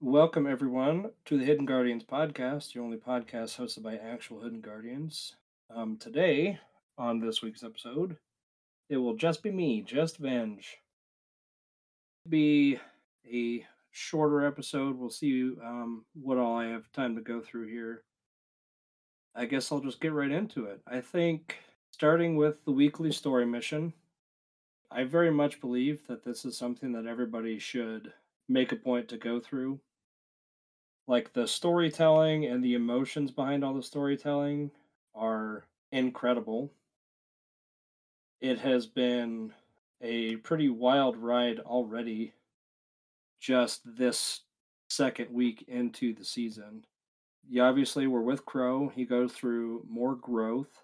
Welcome, everyone, to the Hidden Guardians podcast, the only podcast hosted by actual Hidden Guardians. Um, today, on this week's episode, it will just be me, just Venge. Be a shorter episode. We'll see um, what all I have time to go through here. I guess I'll just get right into it. I think starting with the weekly story mission, I very much believe that this is something that everybody should make a point to go through. Like the storytelling and the emotions behind all the storytelling are incredible. It has been a pretty wild ride already, just this second week into the season. You obviously we're with Crow. He goes through more growth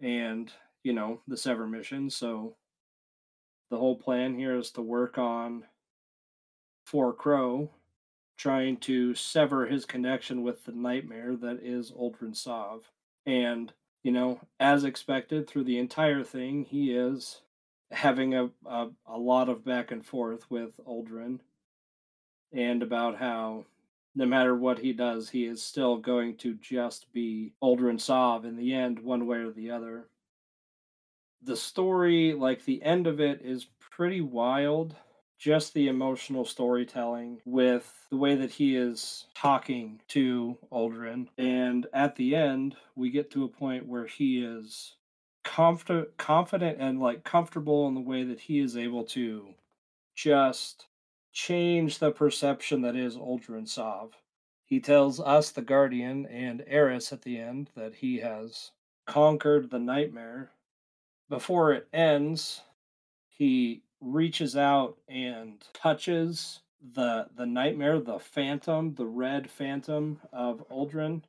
and, you know, the Sever mission. So the whole plan here is to work on for Crow, trying to sever his connection with the nightmare that is Uldren Sov. And, you know, as expected through the entire thing, he is having a, a, a lot of back and forth with Uldren and about how no matter what he does, he is still going to just be Uldren Sov in the end, one way or the other. The story, like the end of it, is pretty wild. Just the emotional storytelling with the way that he is talking to Uldren. And at the end, we get to a point where he is comf- confident and like comfortable in the way that he is able to just change the perception that is Uldren Sov. He tells us, the Guardian, and Eris at the end that he has conquered the nightmare. Before it ends, he reaches out and touches the the nightmare, the phantom, the red phantom of Uldren.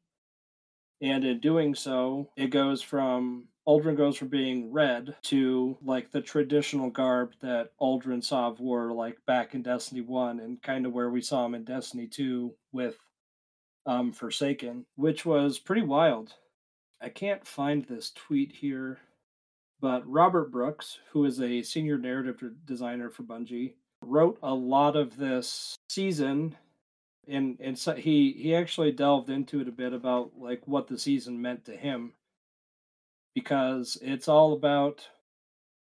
And in doing so, it goes from Uldren goes from being red to like the traditional garb that Uldren Sov wore like back in Destiny 1 and kind of where we saw him in Destiny 2 with um Forsaken, which was pretty wild. I can't find this tweet here, but Robert Brookes, who is a senior narrative designer for Bungie, wrote a lot of this season and and so he he actually delved into it a bit about like what the season meant to him because it's all about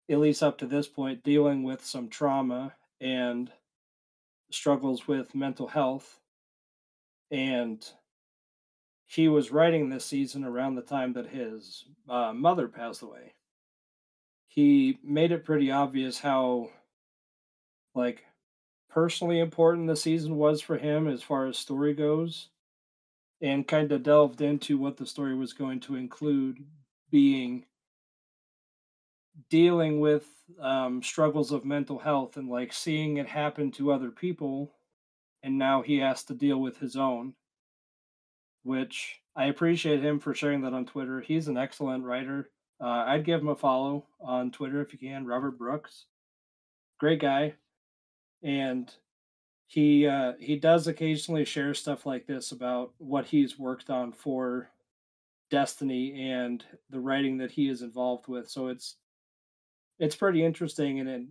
at least up to this point dealing with some trauma and struggles with mental health. And he was writing this season around the time that his uh, mother passed away he made it pretty obvious how like personally important the season was for him as far as story goes and kind of delved into what the story was going to include being dealing with um, struggles of mental health and like seeing it happen to other people and now he has to deal with his own which i appreciate him for sharing that on twitter. He's an excellent writer uh, i'd give him a follow on twitter if you can robert brookes. Great guy. And he uh, he does occasionally share stuff like this about what he's worked on for Destiny and the writing that he is involved with. So it's it's pretty interesting, and it,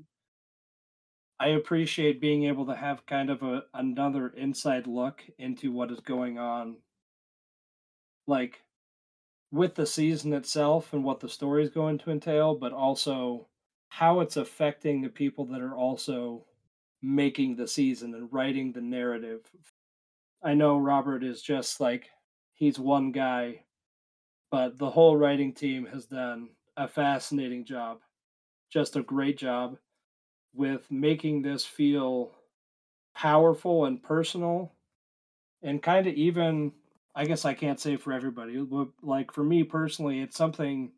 I appreciate being able to have kind of a another inside look into what is going on, like with the season itself and what the story is going to entail, but also how it's affecting the people that are also making the season and writing the narrative. I know Robert is just like he's one guy, but the whole writing team has done a fascinating job. Just a great job with making this feel powerful and personal and kind of even I guess I can't say for everybody, but like for me personally, it's something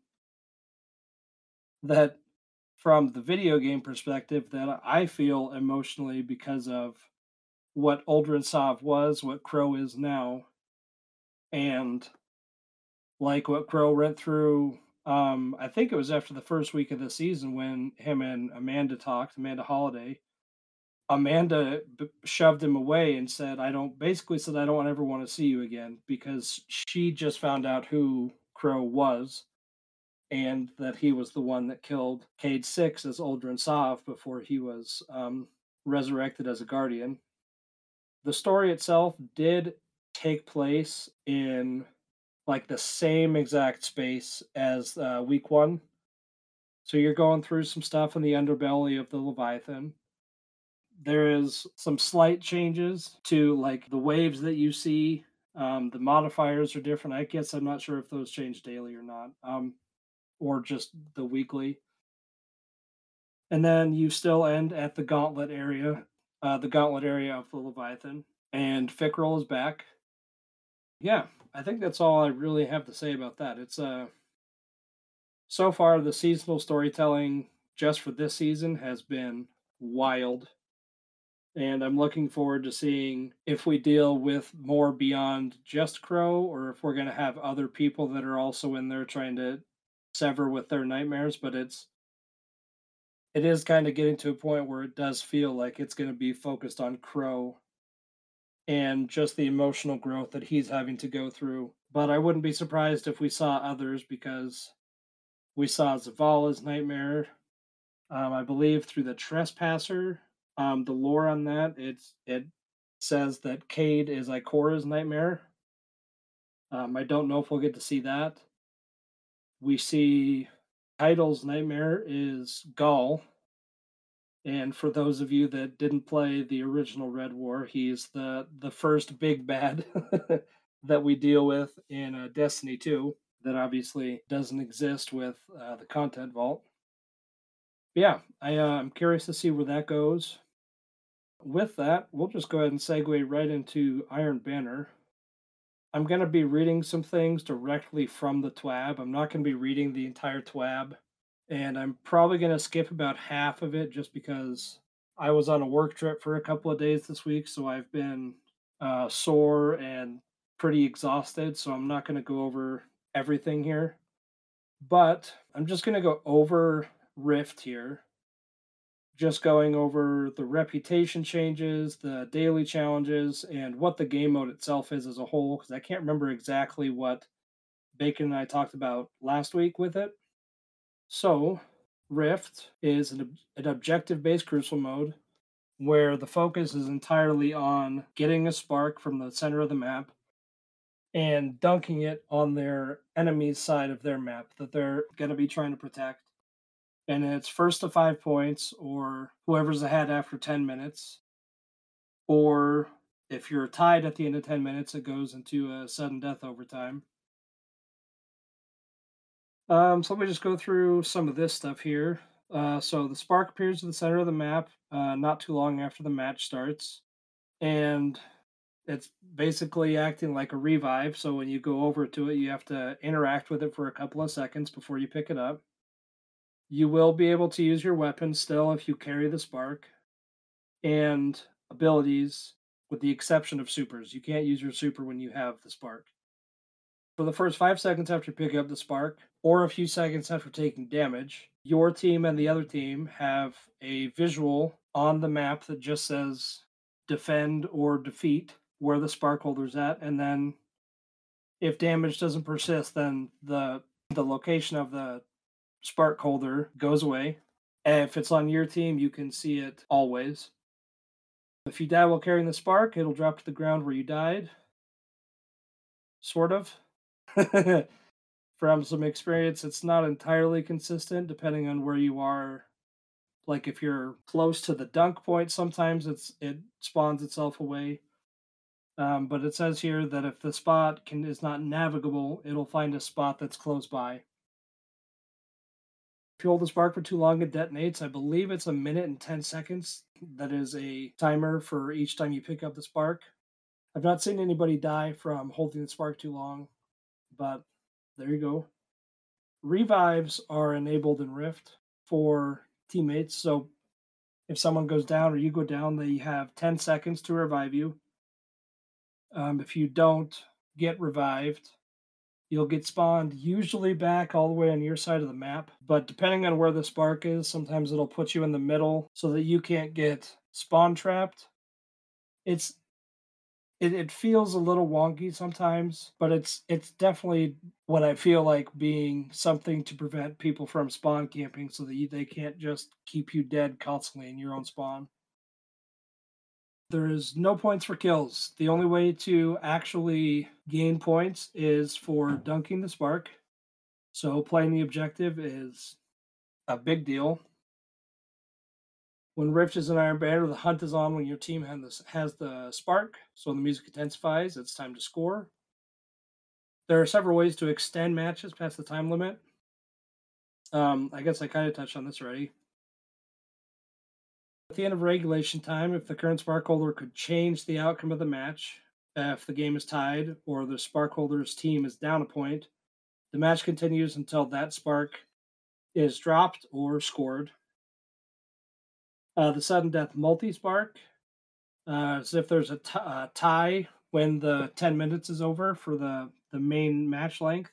that from the video game perspective that I feel emotionally because of what Uldren Sov was, what Crow is now, and like what Crow went through. Um, I think it was after the first week of the season when him and Amanda talked, Amanda Holliday. Amanda b- shoved him away and said, I don't, basically said, I don't ever want to see you again because she just found out who Crow was and that he was the one that killed Cayde Six as Uldren Sov before he was um, resurrected as a guardian. the story itself did take place in like the same exact space as uh, week one. So you're going through some stuff in the underbelly of the Leviathan. There is some slight changes to like the waves that you see. Um, the modifiers are different. I guess I'm not sure if those change daily or not, um, or just the weekly. And then you still end at the gauntlet area, uh, the gauntlet area of the Leviathan. And Fikrul is back. Yeah, I think that's all I really have to say about that. It's uh so far the seasonal storytelling just for this season has been wild. And I'm looking forward to seeing if we deal with more beyond just Crow or if we're going to have other people that are also in there trying to sever with their nightmares, but it's it is kind of getting to a point where it does feel like it's going to be focused on Crow and just the emotional growth that he's having to go through. But I wouldn't be surprised if we saw others because we saw Zavala's nightmare. Um, I believe through the trespasser. Um, the lore on that it's it says that Cayde is Ikora's nightmare. Um, I don't know if we'll get to see that. We see Caiatl's nightmare is Ghaul. And for those of you that didn't play the original Red War, he's the the first big bad that we deal with in uh, Destiny 2 that obviously doesn't exist with uh, the content vault. But yeah, I, uh, I'm curious to see where that goes. With that, we'll just go ahead and segue right into Iron Banner. I'm going to be reading some things directly from the TWAB. I'm not going to be reading the entire TWAB, and I'm probably going to skip about half of it just because I was on a work trip for a couple of days this week, so I've been uh, sore and pretty exhausted, so I'm not going to go over everything here. But I'm just going to go over Rift here just going over the reputation changes, the daily challenges, and what the game mode itself is as a whole, because I can't remember exactly what Bacon and I talked about last week with it. So, Rift is an, an objective based crucible mode where the focus is entirely on getting a spark from the center of the map and dunking it on their enemy's side of their map that they're going to be trying to protect and it's first to five points or whoever's ahead after 10 minutes. Or if you're tied at the end of 10 minutes, it goes into a sudden death overtime. Um, so let me just go through some of this stuff here. Uh, so the spark appears at the center of the map uh, not too long after the match starts. And it's basically acting like a revive. So when you go over to it, you have to interact with it for a couple of seconds before you pick it up. You will be able to use your weapon still if you carry the spark and abilities, with the exception of supers. You can't use your super when you have the spark. For the first five seconds after picking up the spark, or a few seconds after taking damage, your team and the other team have a visual on the map that just says defend or defeat where the spark holder's at, and then if damage doesn't persist, then the the location of the spark holder goes away. And if it's on your team, you can see it always. If you die while carrying the spark, it'll drop to the ground where you died. Sort of. From some experience, it's not entirely consistent depending on where you are. Like if you're close to the dunk point, sometimes it's it spawns itself away. Um, but it says here that if the spot can is not navigable, it'll find a spot that's close by. If you hold the spark for too long, it detonates. I believe it's a minute and 10 seconds. That is a timer for each time you pick up the spark. I've not seen anybody die from holding the spark too long, but there you go. Revives are enabled in Rift for teammates. So if someone goes down or you go down, they have 10 seconds to revive you. Um, if you don't get revived, You'll get spawned usually back all the way on your side of the map, but depending on where the spark is, sometimes it'll put you in the middle so that you can't get spawn trapped. It's it, it feels a little wonky sometimes, but it's it's definitely what I feel like being something to prevent people from spawn camping so that you, they can't just keep you dead constantly in your own spawn. There is no points for kills. The only way to actually gain points is for dunking the spark. So playing the objective is a big deal. When Rift is an Iron Banner, the hunt is on when your team has, the spark. So when the music intensifies, it's time to score. There are several ways to extend matches past the time limit. Um, I guess I kind of touched on this already. At the end of regulation time, if the current spark holder could change the outcome of the match, if the game is tied or the spark holder's team is down a point, the match continues until that spark is dropped or scored. Uh, the sudden death multi spark, uh, as if there's a, a tie when the 10 minutes is over for the, the main match length.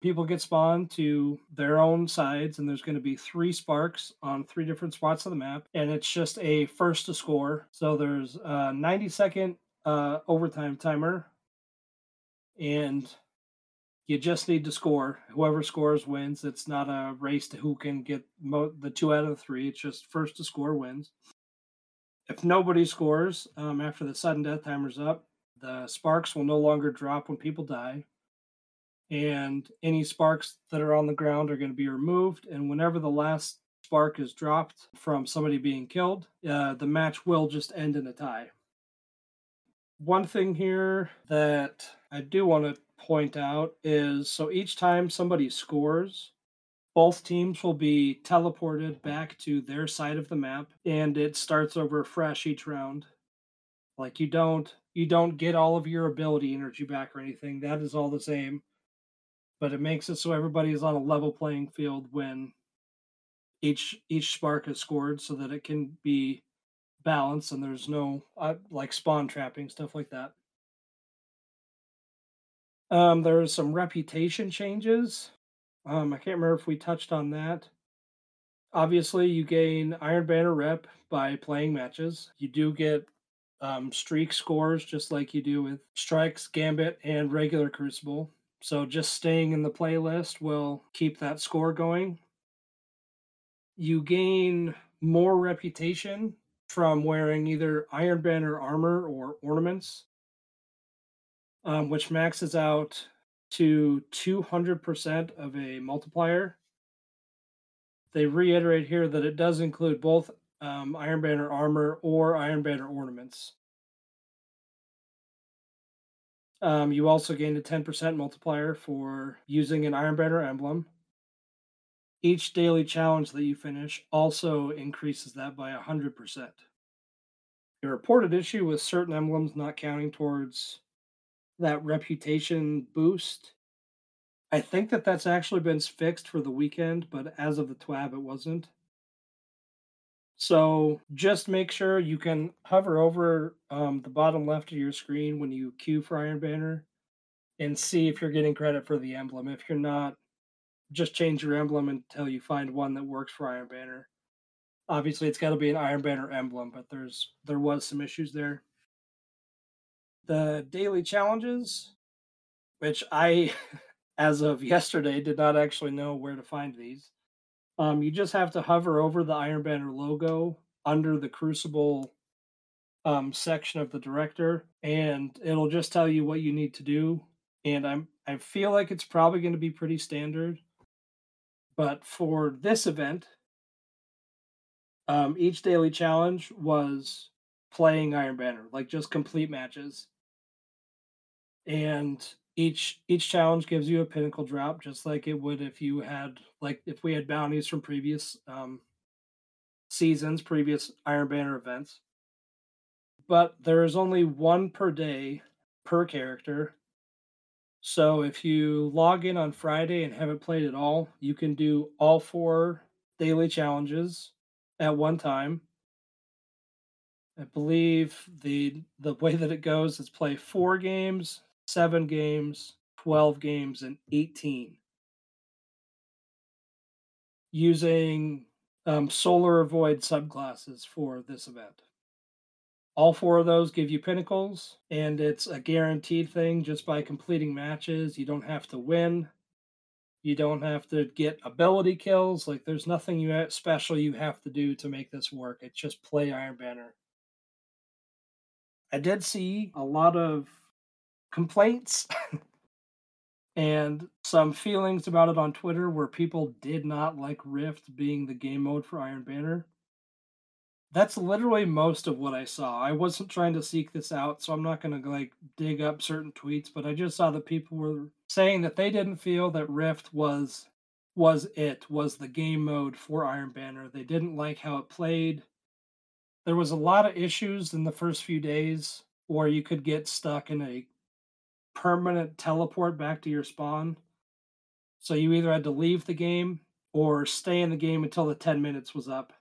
People get spawned to their own sides, and there's going to be three sparks on three different spots of the map, and it's just a first to score. So there's a 90 second uh, overtime timer, and you just need to score. Whoever scores wins. It's not a race to who can get mo- the two out of the three. It's just first to score wins. If nobody scores um, after the sudden death timer's up, the sparks will no longer drop when people die. And any sparks that are on the ground are going to be removed. And whenever the last spark is dropped from somebody being killed, uh, the match will just end in a tie. One thing here that I do want to point out is so each time somebody scores, both teams will be teleported back to their side of the map and it starts over fresh each round. Like you don't you don't get all of your ability energy back or anything. That is all the same. But it makes it so everybody is on a level playing field when each each spark is scored so that it can be balanced and there's no uh, like spawn trapping stuff like that. Um, there's some reputation changes. Um, I can't remember if we touched on that. Obviously, you gain Iron Banner rep by playing matches. You do get um, streak scores just like you do with Strikes, Gambit, and regular Crucible. So just staying in the playlist will keep that score going. You gain more reputation from wearing either Iron Banner armor or ornaments um, which maxes out to 200% of a multiplier. They reiterate here that it does include both um, Iron Banner armor or Iron Banner ornaments. Um, you also gain a 10% multiplier for using an Iron Banner emblem. Each daily challenge that you finish also increases that by 100%. A reported issue with certain emblems not counting towards that reputation boost. I think that that's actually been fixed for the weekend, but as of the TWAB, it wasn't. So just make sure you can hover over um, the bottom left of your screen when you queue for Iron Banner and see if you're getting credit for the emblem. If you're not, just change your emblem until you find one that works for Iron Banner. Obviously, it's got to be an Iron Banner emblem, but there's there was some issues there the daily challenges, which I, as of yesterday, did not actually know where to find these. Um, you just have to hover over the Iron Banner logo under the Crucible um, section of the director, and it'll just tell you what you need to do. And I'm I feel like it's probably going to be pretty standard, but for this event, um, each daily challenge was playing Iron Banner, like just complete matches and each each challenge gives you a pinnacle drop just like it would if you had like if we had bounties from previous um seasons previous iron banner events. But there is only one per day per character. So if you log in on friday and haven't played at all you can do all four daily challenges at one time. I believe the the way that it goes is play four games seven games, 12 games, and 18 using um, solar void subclasses for this event. All four of those give you pinnacles, and it's a guaranteed thing just by completing matches. You don't have to win. You don't have to get ability kills. Like, there's nothing you special you have to do to make this work. It's just play Iron Banner. I did see a lot of complaints and some feelings about it on Twitter where people did not like Rift being the game mode for Iron Banner. That's literally most of what I saw. I wasn't trying to seek this out, so I'm not going to like dig up certain tweets, but I just saw that people were saying that they didn't feel that Rift was was it, was the game mode for Iron Banner. They didn't like how it played. There was a lot of issues in the first few days where you could get stuck in a permanent teleport back to your spawn. So you either had to leave the game or stay in the game until the 10 minutes was up.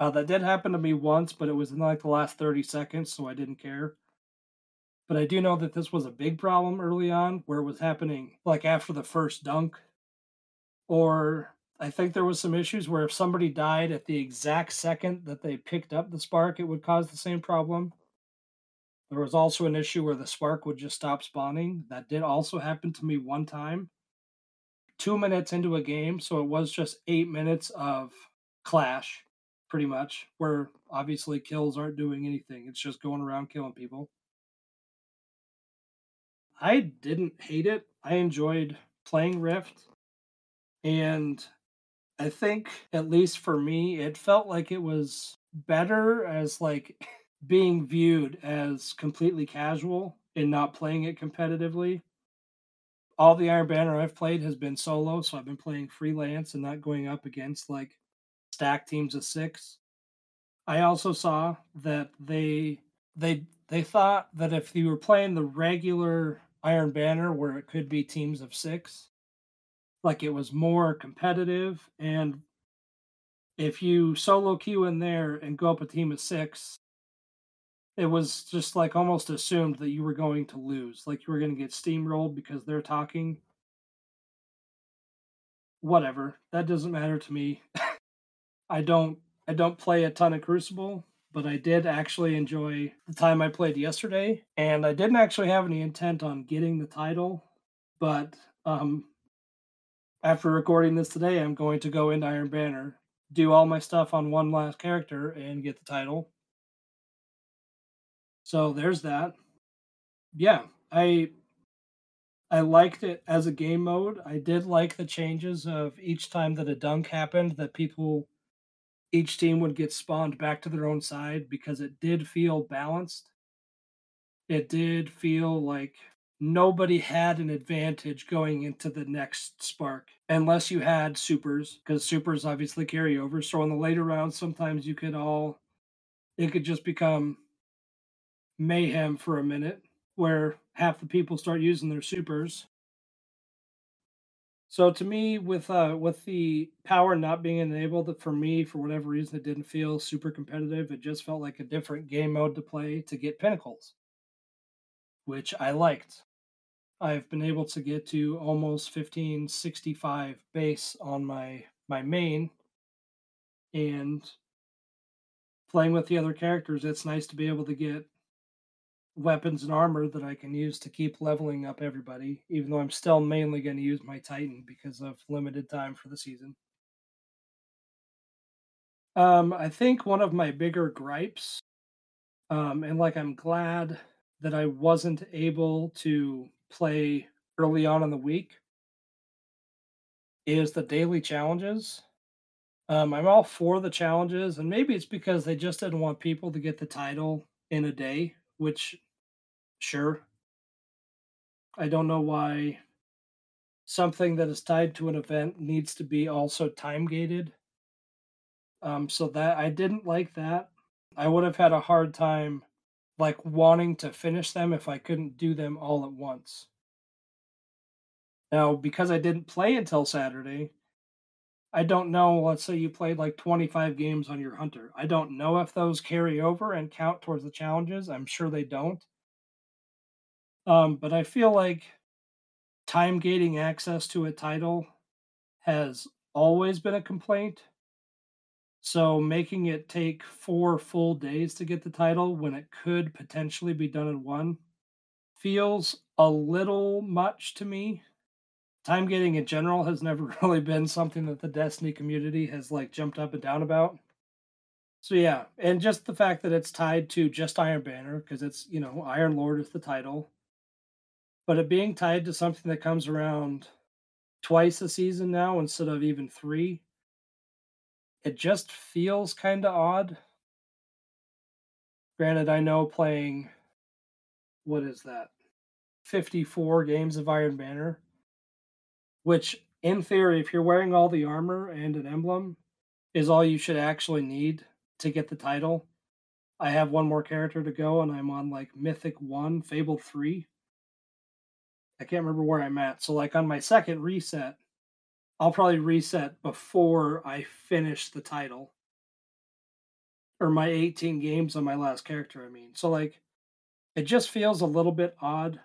Uh, that did happen to me once, but it was in like the last 30 seconds, so I didn't care. But I do know that this was a big problem early on where it was happening like after the first dunk. Or I think there was some issues where if somebody died at the exact second that they picked up the spark, it would cause the same problem. There was also an issue where the spark would just stop spawning. That did also happen to me one time. Two minutes into a game, so it was just eight minutes of clash pretty much, where obviously kills aren't doing anything. It's just going around killing people. I didn't hate it. I enjoyed playing Rift. And I think, at least for me, it felt like it was better as like being viewed as completely casual and not playing it competitively. All the Iron Banner I've played has been solo, so I've been playing freelance and not going up against like stack teams of six. I also saw that they they they thought that if you were playing the regular Iron Banner where it could be teams of six, like it was more competitive and if you solo queue in there and go up a team of six, it was just like almost assumed that you were going to lose, like you were going to get steamrolled because they're talking. Whatever, that doesn't matter to me. I don't I don't play a ton of Crucible, but I did actually enjoy the time I played yesterday, and I didn't actually have any intent on getting the title, but um, after recording this today, I'm going to go into Iron Banner, do all my stuff on one last character, and get the title. So there's that. Yeah, I I liked it as a game mode. I did like the changes of each time that a dunk happened that people each team would get spawned back to their own side because it did feel balanced. It did feel like nobody had an advantage going into the next spark unless you had supers because supers obviously carry over so in the later rounds sometimes you could all it could just become mayhem for a minute where half the people start using their supers so to me, with uh with the power not being enabled, for me, for whatever reason, it didn't feel super competitive. It just felt like a different game mode to play to get pinnacles, which I liked. I've been able to get to almost 1565 base on my my main and playing with the other characters it's nice to be able to get weapons and armor that I can use to keep leveling up everybody, even though I'm still mainly going to use my Titan because of limited time for the season. Um, I think one of my bigger gripes, um, and like I'm glad that I wasn't able to play early on in the week, is the daily challenges. Um, I'm all for the challenges, and maybe it's because they just didn't want people to get the title in a day, which Sure. I don't know why something that is tied to an event needs to be also time gated. Um, so that I didn't like that. I would have had a hard time like wanting to finish them if I couldn't do them all at once. Now, because I didn't play until Saturday, I don't know. Let's say you played like 25 games on your hunter. I don't know if those carry over and count towards the challenges. I'm sure they don't. Um, but I feel like time gating access to a title has always been a complaint. So making it take four full days to get the title when it could potentially be done in one feels a little much to me. Time gating in general has never really been something that the Destiny community has like jumped up and down about. So yeah, and just the fact that it's tied to just Iron Banner because it's you know Iron Lord is the title, but it being tied to something that comes around twice a season now instead of even three, it just feels kind of odd. Granted, I know playing what is that 54 games of Iron Banner, which in theory, if you're wearing all the armor and an emblem, is all you should actually need to get the title. I have one more character to go, and I'm on like Mythic 1, Fable 3. I can't remember where I'm at. So, like, on my second reset, I'll probably reset before I finish the title. Or my 18 games on my last character, I mean. So, like, it just feels a little bit odd.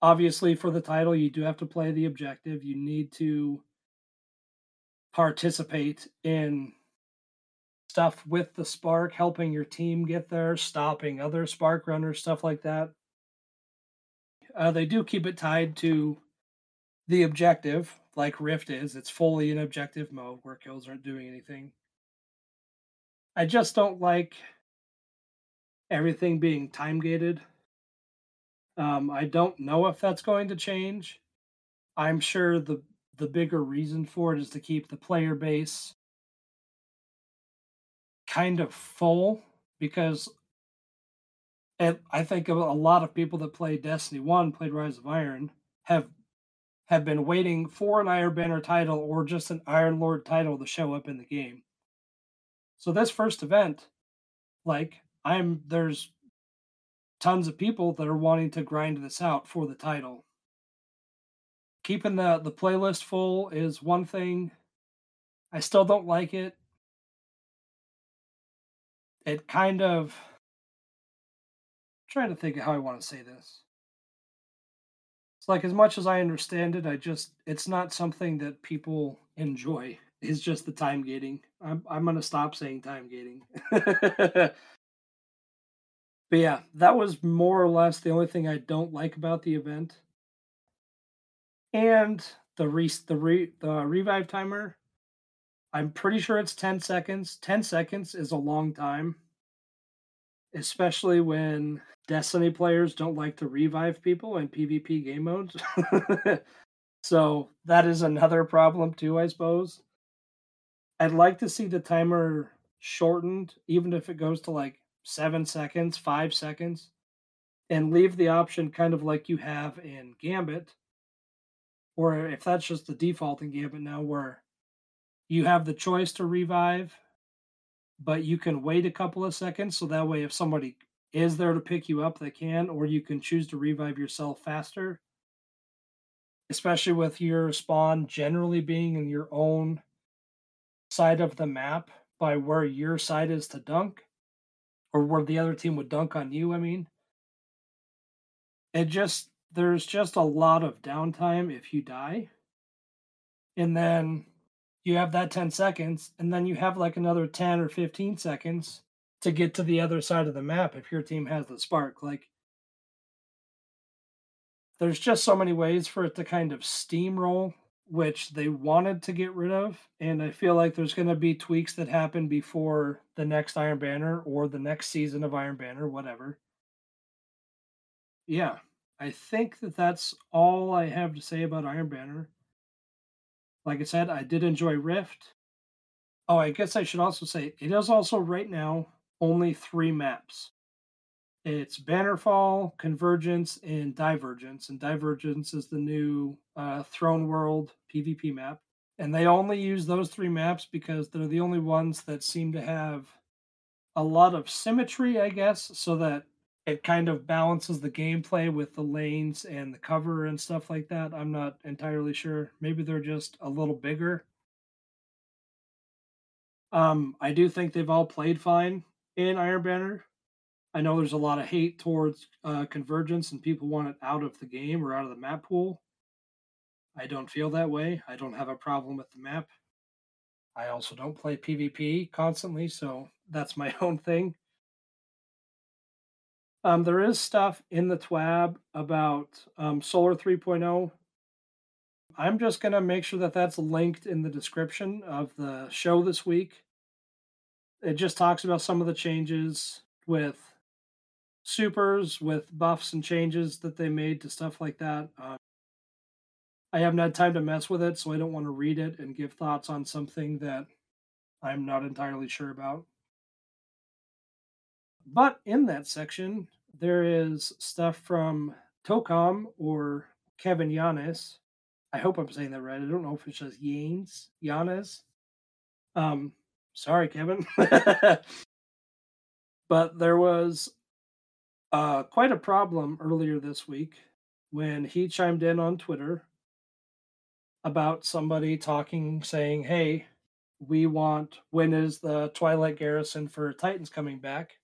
Obviously, for the title, you do have to play the objective. You need to participate in stuff with the spark, helping your team get there, stopping other spark runners, stuff like that. Uh, they do keep it tied to the objective, like Rift is. It's fully in objective mode where kills aren't doing anything. I just don't like everything being time gated. Um, I don't know if that's going to change. I'm sure the the bigger reason for it is to keep the player base kind of full because it, I think a lot of people that played Destiny 1, played Rise of Iron, have have been waiting for an Iron Banner title or just an Iron Lord title to show up in the game. So this first event, like I'm there's tons of people that are wanting to grind this out for the title. Keeping the the playlist full is one thing. I still don't like it it kind of trying to think how I want to say this. It's like as much as I understand it, I just it's not something that people enjoy. It's just the time gating. I'm I'm gonna stop saying time gating. but yeah, that was more or less the only thing I don't like about the event. And the re the re the revive timer I'm pretty sure it's 10 seconds. 10 seconds is a long time, especially when Destiny players don't like to revive people in PvP game modes. so that is another problem, too, I suppose. I'd like to see the timer shortened, even if it goes to like seven seconds, five seconds, and leave the option kind of like you have in Gambit, or if that's just the default in Gambit now, where you have the choice to revive, but you can wait a couple of seconds so that way if somebody is there to pick you up, they can, or you can choose to revive yourself faster. Especially with your spawn generally being in your own side of the map by where your side is to dunk, or where the other team would dunk on you, I mean. It just, there's just a lot of downtime if you die. And then you have that 10 seconds and then you have like another 10 or 15 seconds to get to the other side of the map if your team has the spark like there's just so many ways for it to kind of steamroll which they wanted to get rid of and i feel like there's going to be tweaks that happen before the next iron banner or the next season of iron banner whatever. Yeah i think that that's all i have to say about iron banner like I said, I did enjoy Rift. Oh, I guess I should also say it is also right now only three maps. It's Bannerfall, Convergence, and Divergence. And Divergence is the new uh, Throne World PvP map. And they only use those three maps because they're the only ones that seem to have a lot of symmetry, I guess, so that it kind of balances the gameplay with the lanes and the cover and stuff like that. I'm not entirely sure. Maybe they're just a little bigger. Um, I do think they've all played fine in Iron Banner. I know there's a lot of hate towards uh, Convergence and people want it out of the game or out of the map pool. I don't feel that way. I don't have a problem with the map. I also don't play PvP constantly, so that's my own thing. Um, there is stuff in the TWAB about um, Solar 3.0. I'm just going to make sure that that's linked in the description of the show this week. it just talks about some of the changes with supers, with buffs and changes that they made to stuff like that. Um, I haven't had time to mess with it, so I don't want to read it and give thoughts on something that I'm not entirely sure about. But in that section, there is stuff from Tocom or Kevin Yanes. I hope I'm saying that right. I don't know if it's just Yanes, Yanes. Um, sorry, Kevin. but there was uh, quite a problem earlier this week when he chimed in on Twitter about somebody talking, saying, Hey, we want when is the Twilight Garrison for Titans coming back?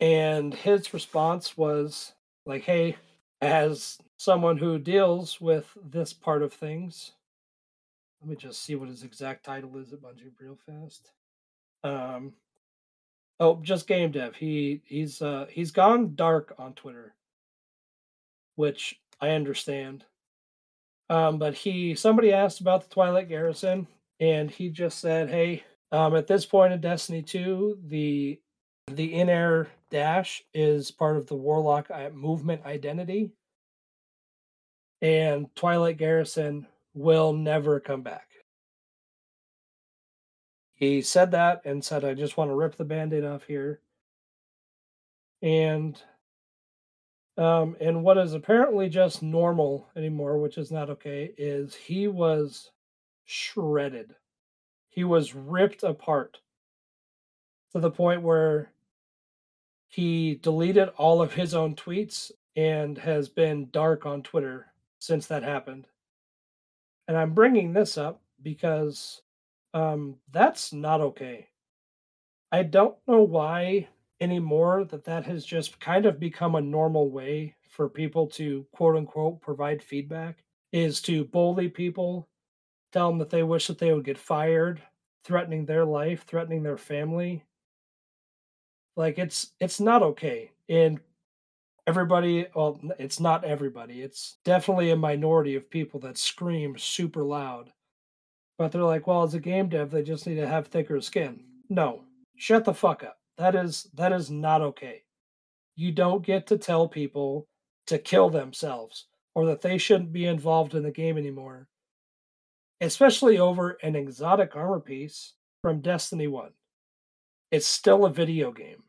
And his response was like, Hey, as someone who deals with this part of things, let me just see what his exact title is at Bungie real fast. Um, oh, just game dev. He he's uh he's gone dark on Twitter, which I understand. Um, but he somebody asked about the Twilight Garrison, and he just said, "Hey, um, at this point in Destiny 2, the the in-air dash is part of the Warlock uh, movement identity, and Twilight Garrison will never come back." He said that and said, "I just want to rip the band-aid off here." And um, and what is apparently just normal anymore, which is not okay, is he was shredded. He was ripped apart to the point where he deleted all of his own tweets and has been dark on Twitter since that happened. And I'm bringing this up because um, that's not okay. I don't know why anymore that that has just kind of become a normal way for people to quote unquote provide feedback is to bully people, tell them that they wish that they would get fired, threatening their life, threatening their family. Like it's it's not okay. And everybody, well, it's not everybody. It's definitely a minority of people that scream super loud. But they're like, well, as a game dev, they just need to have thicker skin. No, shut the fuck up. That is that is not okay. You don't get to tell people to kill themselves or that they shouldn't be involved in the game anymore. Especially over an exotic armor piece from Destiny 1. It's still a video game.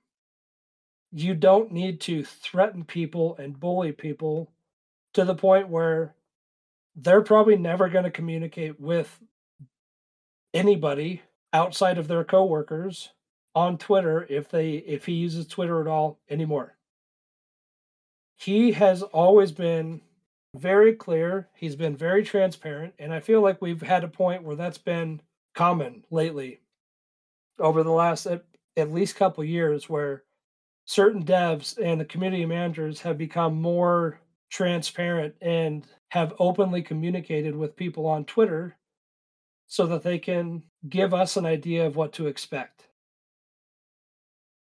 You don't need to threaten people and bully people to the point where they're probably never going to communicate with anybody outside of their coworkers on Twitter if they if he uses Twitter at all anymore. He has always been very clear, he's been very transparent, and I feel like we've had a point where that's been common lately over the last at, least couple years where certain devs and the community managers have become more transparent and have openly communicated with people on Twitter so that they can give us an idea of what to expect.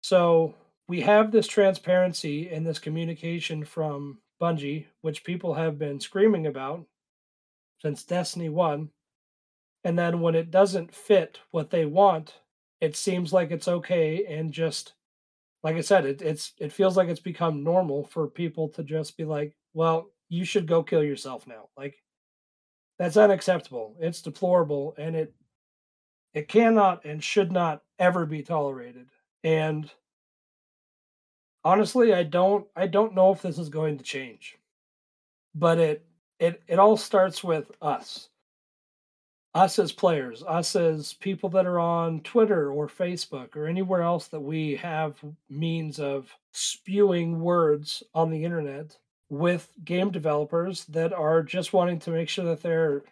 So we have this transparency and this communication from Bungie, which people have been screaming about since Destiny 1. And then when it doesn't fit what they want, it seems like it's okay and just like I said, it, it's it feels like it's become normal for people to just be like, well, you should go kill yourself now. Like that's unacceptable. It's deplorable and it it cannot and should not ever be tolerated. And honestly, I don't I don't know if this is going to change. But it it it all starts with us. Us as players, us as people that are on Twitter or Facebook or anywhere else that we have means of spewing words on the internet with game developers that are just wanting to make sure that they're,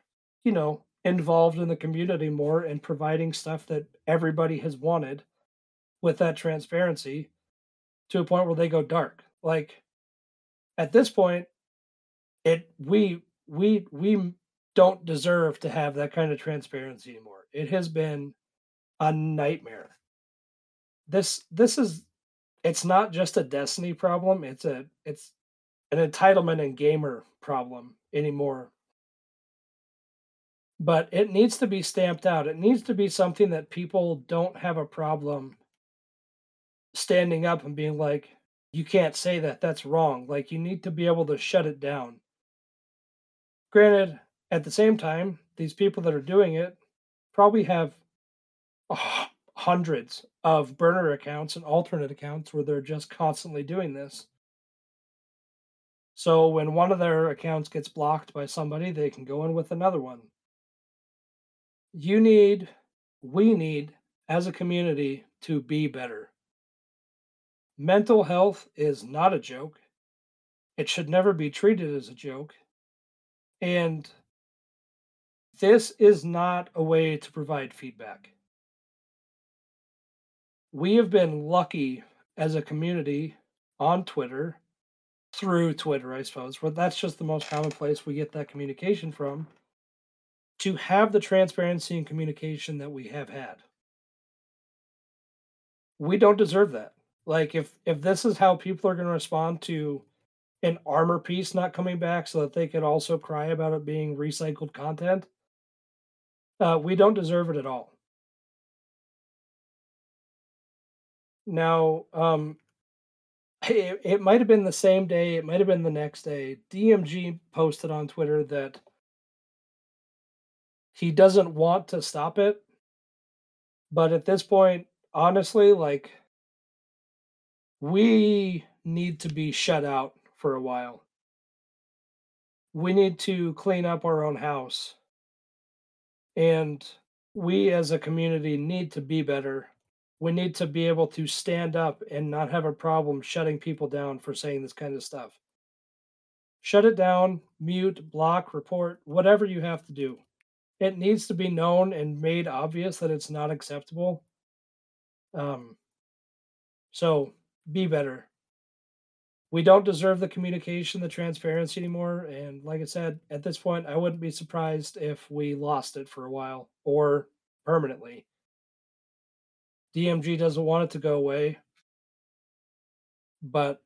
you know, involved in the community more and providing stuff that everybody has wanted with that transparency to a point where they go dark. Like at this point, it we we we don't deserve to have that kind of transparency anymore. It has been a nightmare. This this is it's not just a destiny problem, it's a it's an entitlement and gamer problem anymore but it needs to be stamped out. It needs to be something that people don't have a problem standing up and being like, you can't say that. That's wrong. Like, you need to be able to shut it down. Granted, at the same time, these people that are doing it probably have oh, hundreds of burner accounts and alternate accounts where they're just constantly doing this. So when one of their accounts gets blocked by somebody, they can go in with another one. You need, we need, as a community, to be better. Mental health is not a joke. It should never be treated as a joke. And this is not a way to provide feedback. We have been lucky as a community on Twitter, through Twitter, I suppose, where that's just the most common place we get that communication from, to have the transparency and communication that we have had. We don't deserve that. Like if if this is how people are going to respond to an armor piece not coming back so that they could also cry about it being recycled content, uh, we don't deserve it at all. Now, um, it, it might have been the same day, it might have been the next day. DMG posted on Twitter that he doesn't want to stop it. But at this point, honestly, like, we need to be shut out for a while. We need to clean up our own house. And we as a community need to be better. We need to be able to stand up and not have a problem shutting people down for saying this kind of stuff. Shut it down, mute, block, report, whatever you have to do. It needs to be known and made obvious that it's not acceptable. Um, so be better we don't deserve the communication, the transparency anymore. And like I said, at this point, I wouldn't be surprised if we lost it for a while or permanently. DMG doesn't want it to go away. But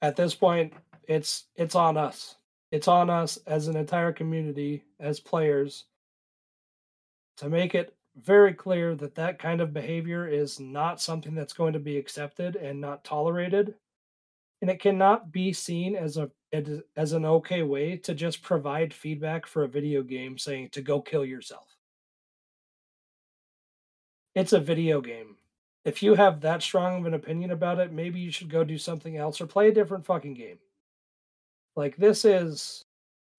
at this point, it's it's on us. It's on us as an entire community, as players, to make it very clear that that kind of behavior is not something that's going to be accepted and not tolerated and it cannot be seen as a as an okay way to just provide feedback for a video game saying to go kill yourself. It's a video game. If you have that strong of an opinion about it, maybe you should go do something else or play a different fucking game. Like this is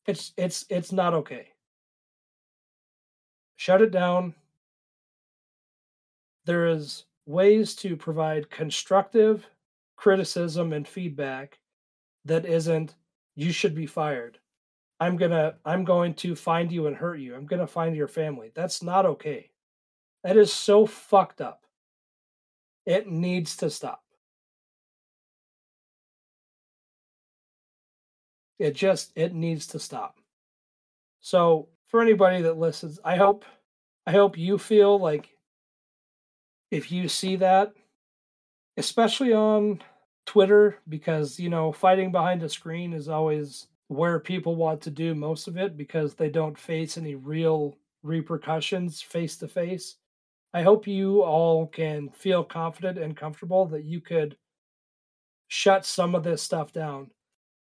it's it's it's not okay. Shut it down. There is ways to provide constructive criticism and feedback that isn't you should be fired. I'm gonna i'm going to find you and hurt you. I'm gonna find your family. That's not okay. That is so fucked up. It needs to stop. It just it needs to stop. So for anybody that listens i hope i hope you feel like if you see that especially on Twitter, because, you know, fighting behind a screen is always where people want to do most of it because they don't face any real repercussions face to face. I hope you all can feel confident and comfortable that you could shut some of this stuff down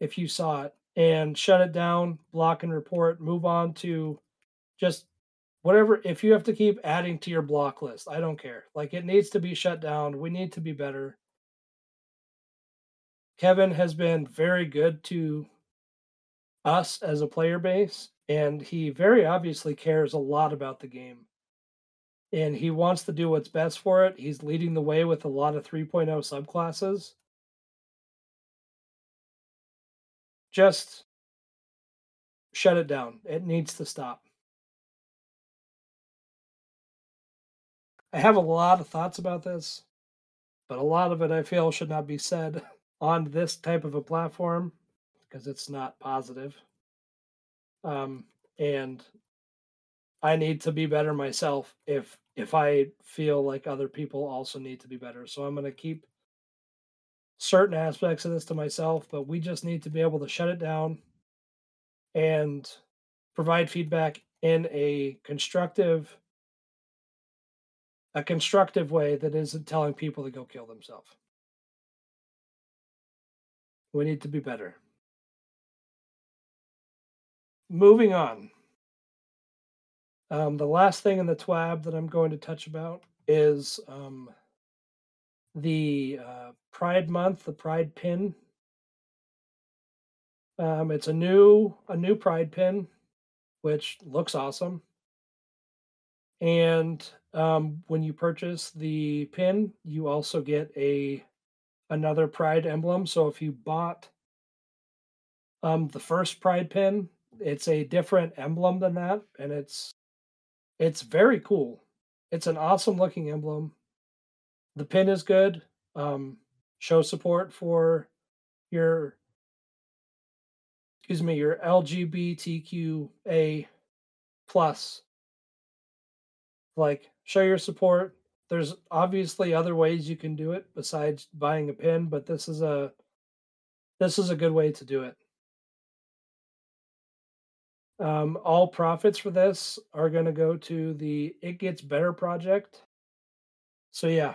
if you saw it and shut it down, block and report, move on to just whatever if you have to keep adding to your block list i don't care. Like it needs to be shut down. We need to be better. Kevin has been very good to us as a player base and he very obviously cares a lot about the game. And he wants to do what's best for it. He's leading the way with a lot of 3.0 subclasses. Just shut it down. It needs to stop I have a lot of thoughts about this, but a lot of it I feel should not be said on this type of a platform because it's not positive. Um, and I need to be better myself if if I feel like other people also need to be better. So I'm going to keep certain aspects of this to myself, but we just need to be able to shut it down and provide feedback in a constructive a constructive way that isn't telling people to go kill themselves. We need to be better. Moving on. Um, the last thing in the TWAB that I'm going to touch about is um, the uh, Pride Month, the Pride Pin. Um, it's a new a new Pride Pin, which looks awesome. And um, when you purchase the pin, you also get a another Pride emblem. So if you bought um, the first Pride pin, it's a different emblem than that, and it's it's very cool. It's an awesome looking emblem. The pin is good. Um, show support for your excuse me your LGBTQA plus. Like show your support. There's obviously other ways you can do it besides buying a pin, but this is a this is a good way to do it. Um, all profits for this are going to go to the It Gets Better project. So yeah,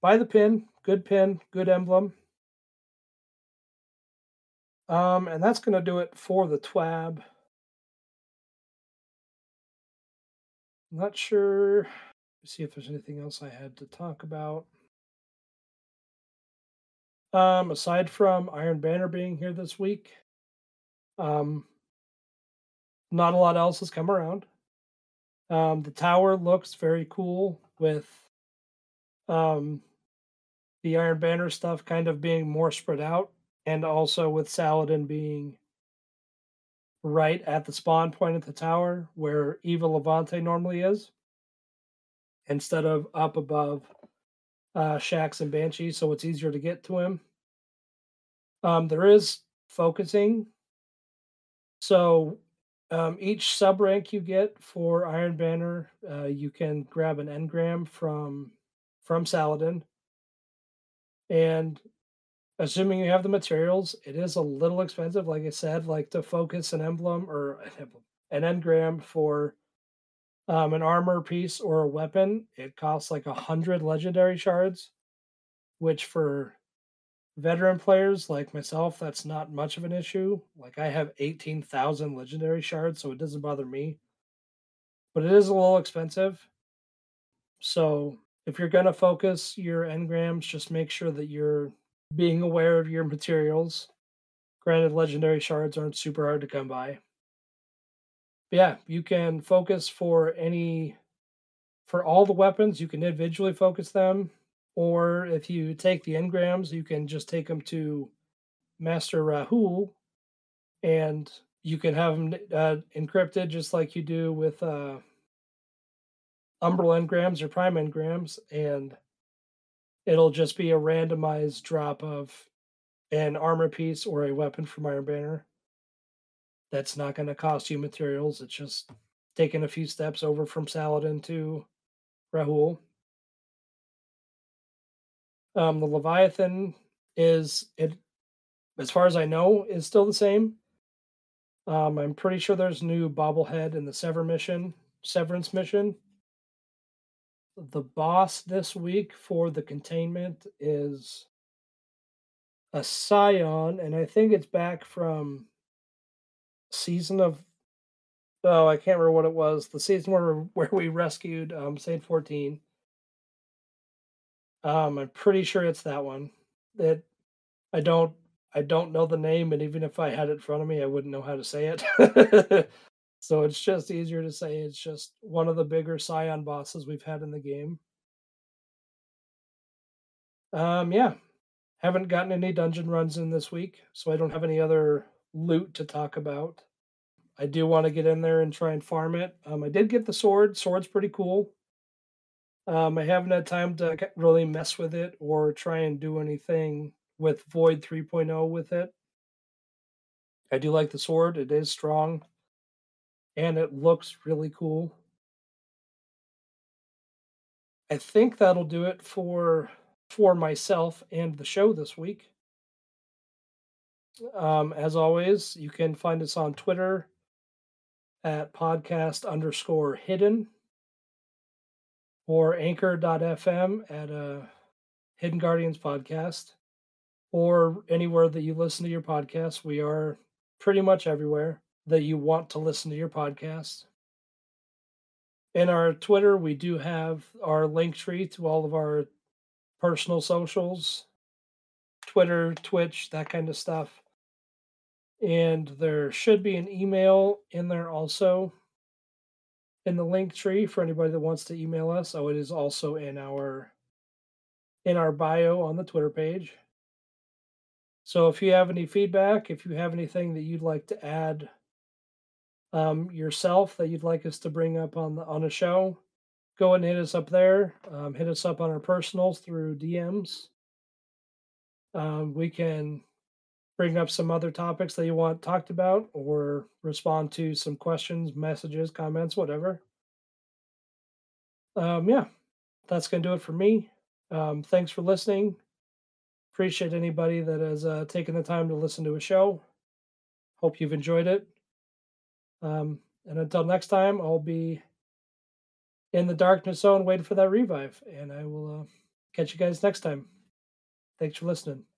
buy the pin. Good pin, good emblem. Um, and that's going to do it for the TWAB. I'm not sure. See if there's anything else I had to talk about. Um, aside from Iron Banner being here this week, um, not a lot else has come around. Um, the tower looks very cool with um, the Iron Banner stuff kind of being more spread out, and also with Saladin being right at the spawn point at the tower where Eva Levante normally is, instead of up above uh, Shaxx and Banshee, so it's easier to get to him. Um, there is focusing. So um, each sub rank you get for Iron Banner, uh, you can grab an engram from from Saladin, and assuming you have the materials, it is a little expensive. Like I said, like to focus an emblem or an engram for um, an armor piece or a weapon, it costs like a hundred legendary shards, which for veteran players like myself, that's not much of an issue. Like I have 18,000 legendary shards, so it doesn't bother me. But it is a little expensive. So if you're going to focus your engrams, just make sure that you're being aware of your materials. Granted, legendary shards aren't super hard to come by. But yeah, you can focus for any for all the weapons, you can individually focus them or if you take the engrams, you can just take them to Master Rahool, and you can have them uh, encrypted just like you do with uh, Umbral engrams or Prime engrams, and it'll just be a randomized drop of an armor piece or a weapon from Iron Banner. That's not going to cost you materials. It's just taking a few steps over from Saladin to Rahool. Um, the Leviathan is it, as far as I know, is still the same. Um, I'm pretty sure there's new bobblehead in the Sever mission, Severance mission. The boss this week for the containment is a Scion, and I think it's back from season of oh I can't remember what it was the season where where we rescued um, Saint Fourteen. Um, I'm pretty sure it's that one. That I don't I don't know the name, and even if I had it in front of me, I wouldn't know how to say it. so it's just easier to say it's just one of the bigger Scion bosses we've had in the game. Um, yeah, haven't gotten any dungeon runs in this week, so I don't have any other loot to talk about. I do want to get in there and try and farm it. Um, I did get the sword. Sword's pretty cool. Um, I haven't had time to really mess with it or try and do anything with Void 3.0 with it. I do like the sword, it is strong and it looks really cool. I think that'll do it for for myself and the show this week. Um, as always, you can find us on Twitter at podcast underscore hidden or anchor.fm at a Hidden Guardians podcast or anywhere that you listen to your podcast. We are pretty much everywhere that you want to listen to your podcast. In our Twitter, we do have our link tree to all of our personal socials Twitter, Twitch, that kind of stuff. And there should be an email in there also in the link tree for anybody that wants to email us. Oh, it is also in our in our bio on the Twitter page. So if you have any feedback, if you have anything that you'd like to add um, yourself that you'd like us to bring up on the on a show, go and hit us up there. Um, hit us up on our personals through DMs um, we can bring up some other topics that you want talked about or respond to some questions, messages, comments, whatever. Um, yeah, that's going to do it for me. Um, thanks for listening. Appreciate anybody that has uh, taken the time to listen to a show. Hope you've enjoyed it. Um, and until next time, I'll be in the darkness zone waiting for that revive. And I will uh, catch you guys next time. Thanks for listening.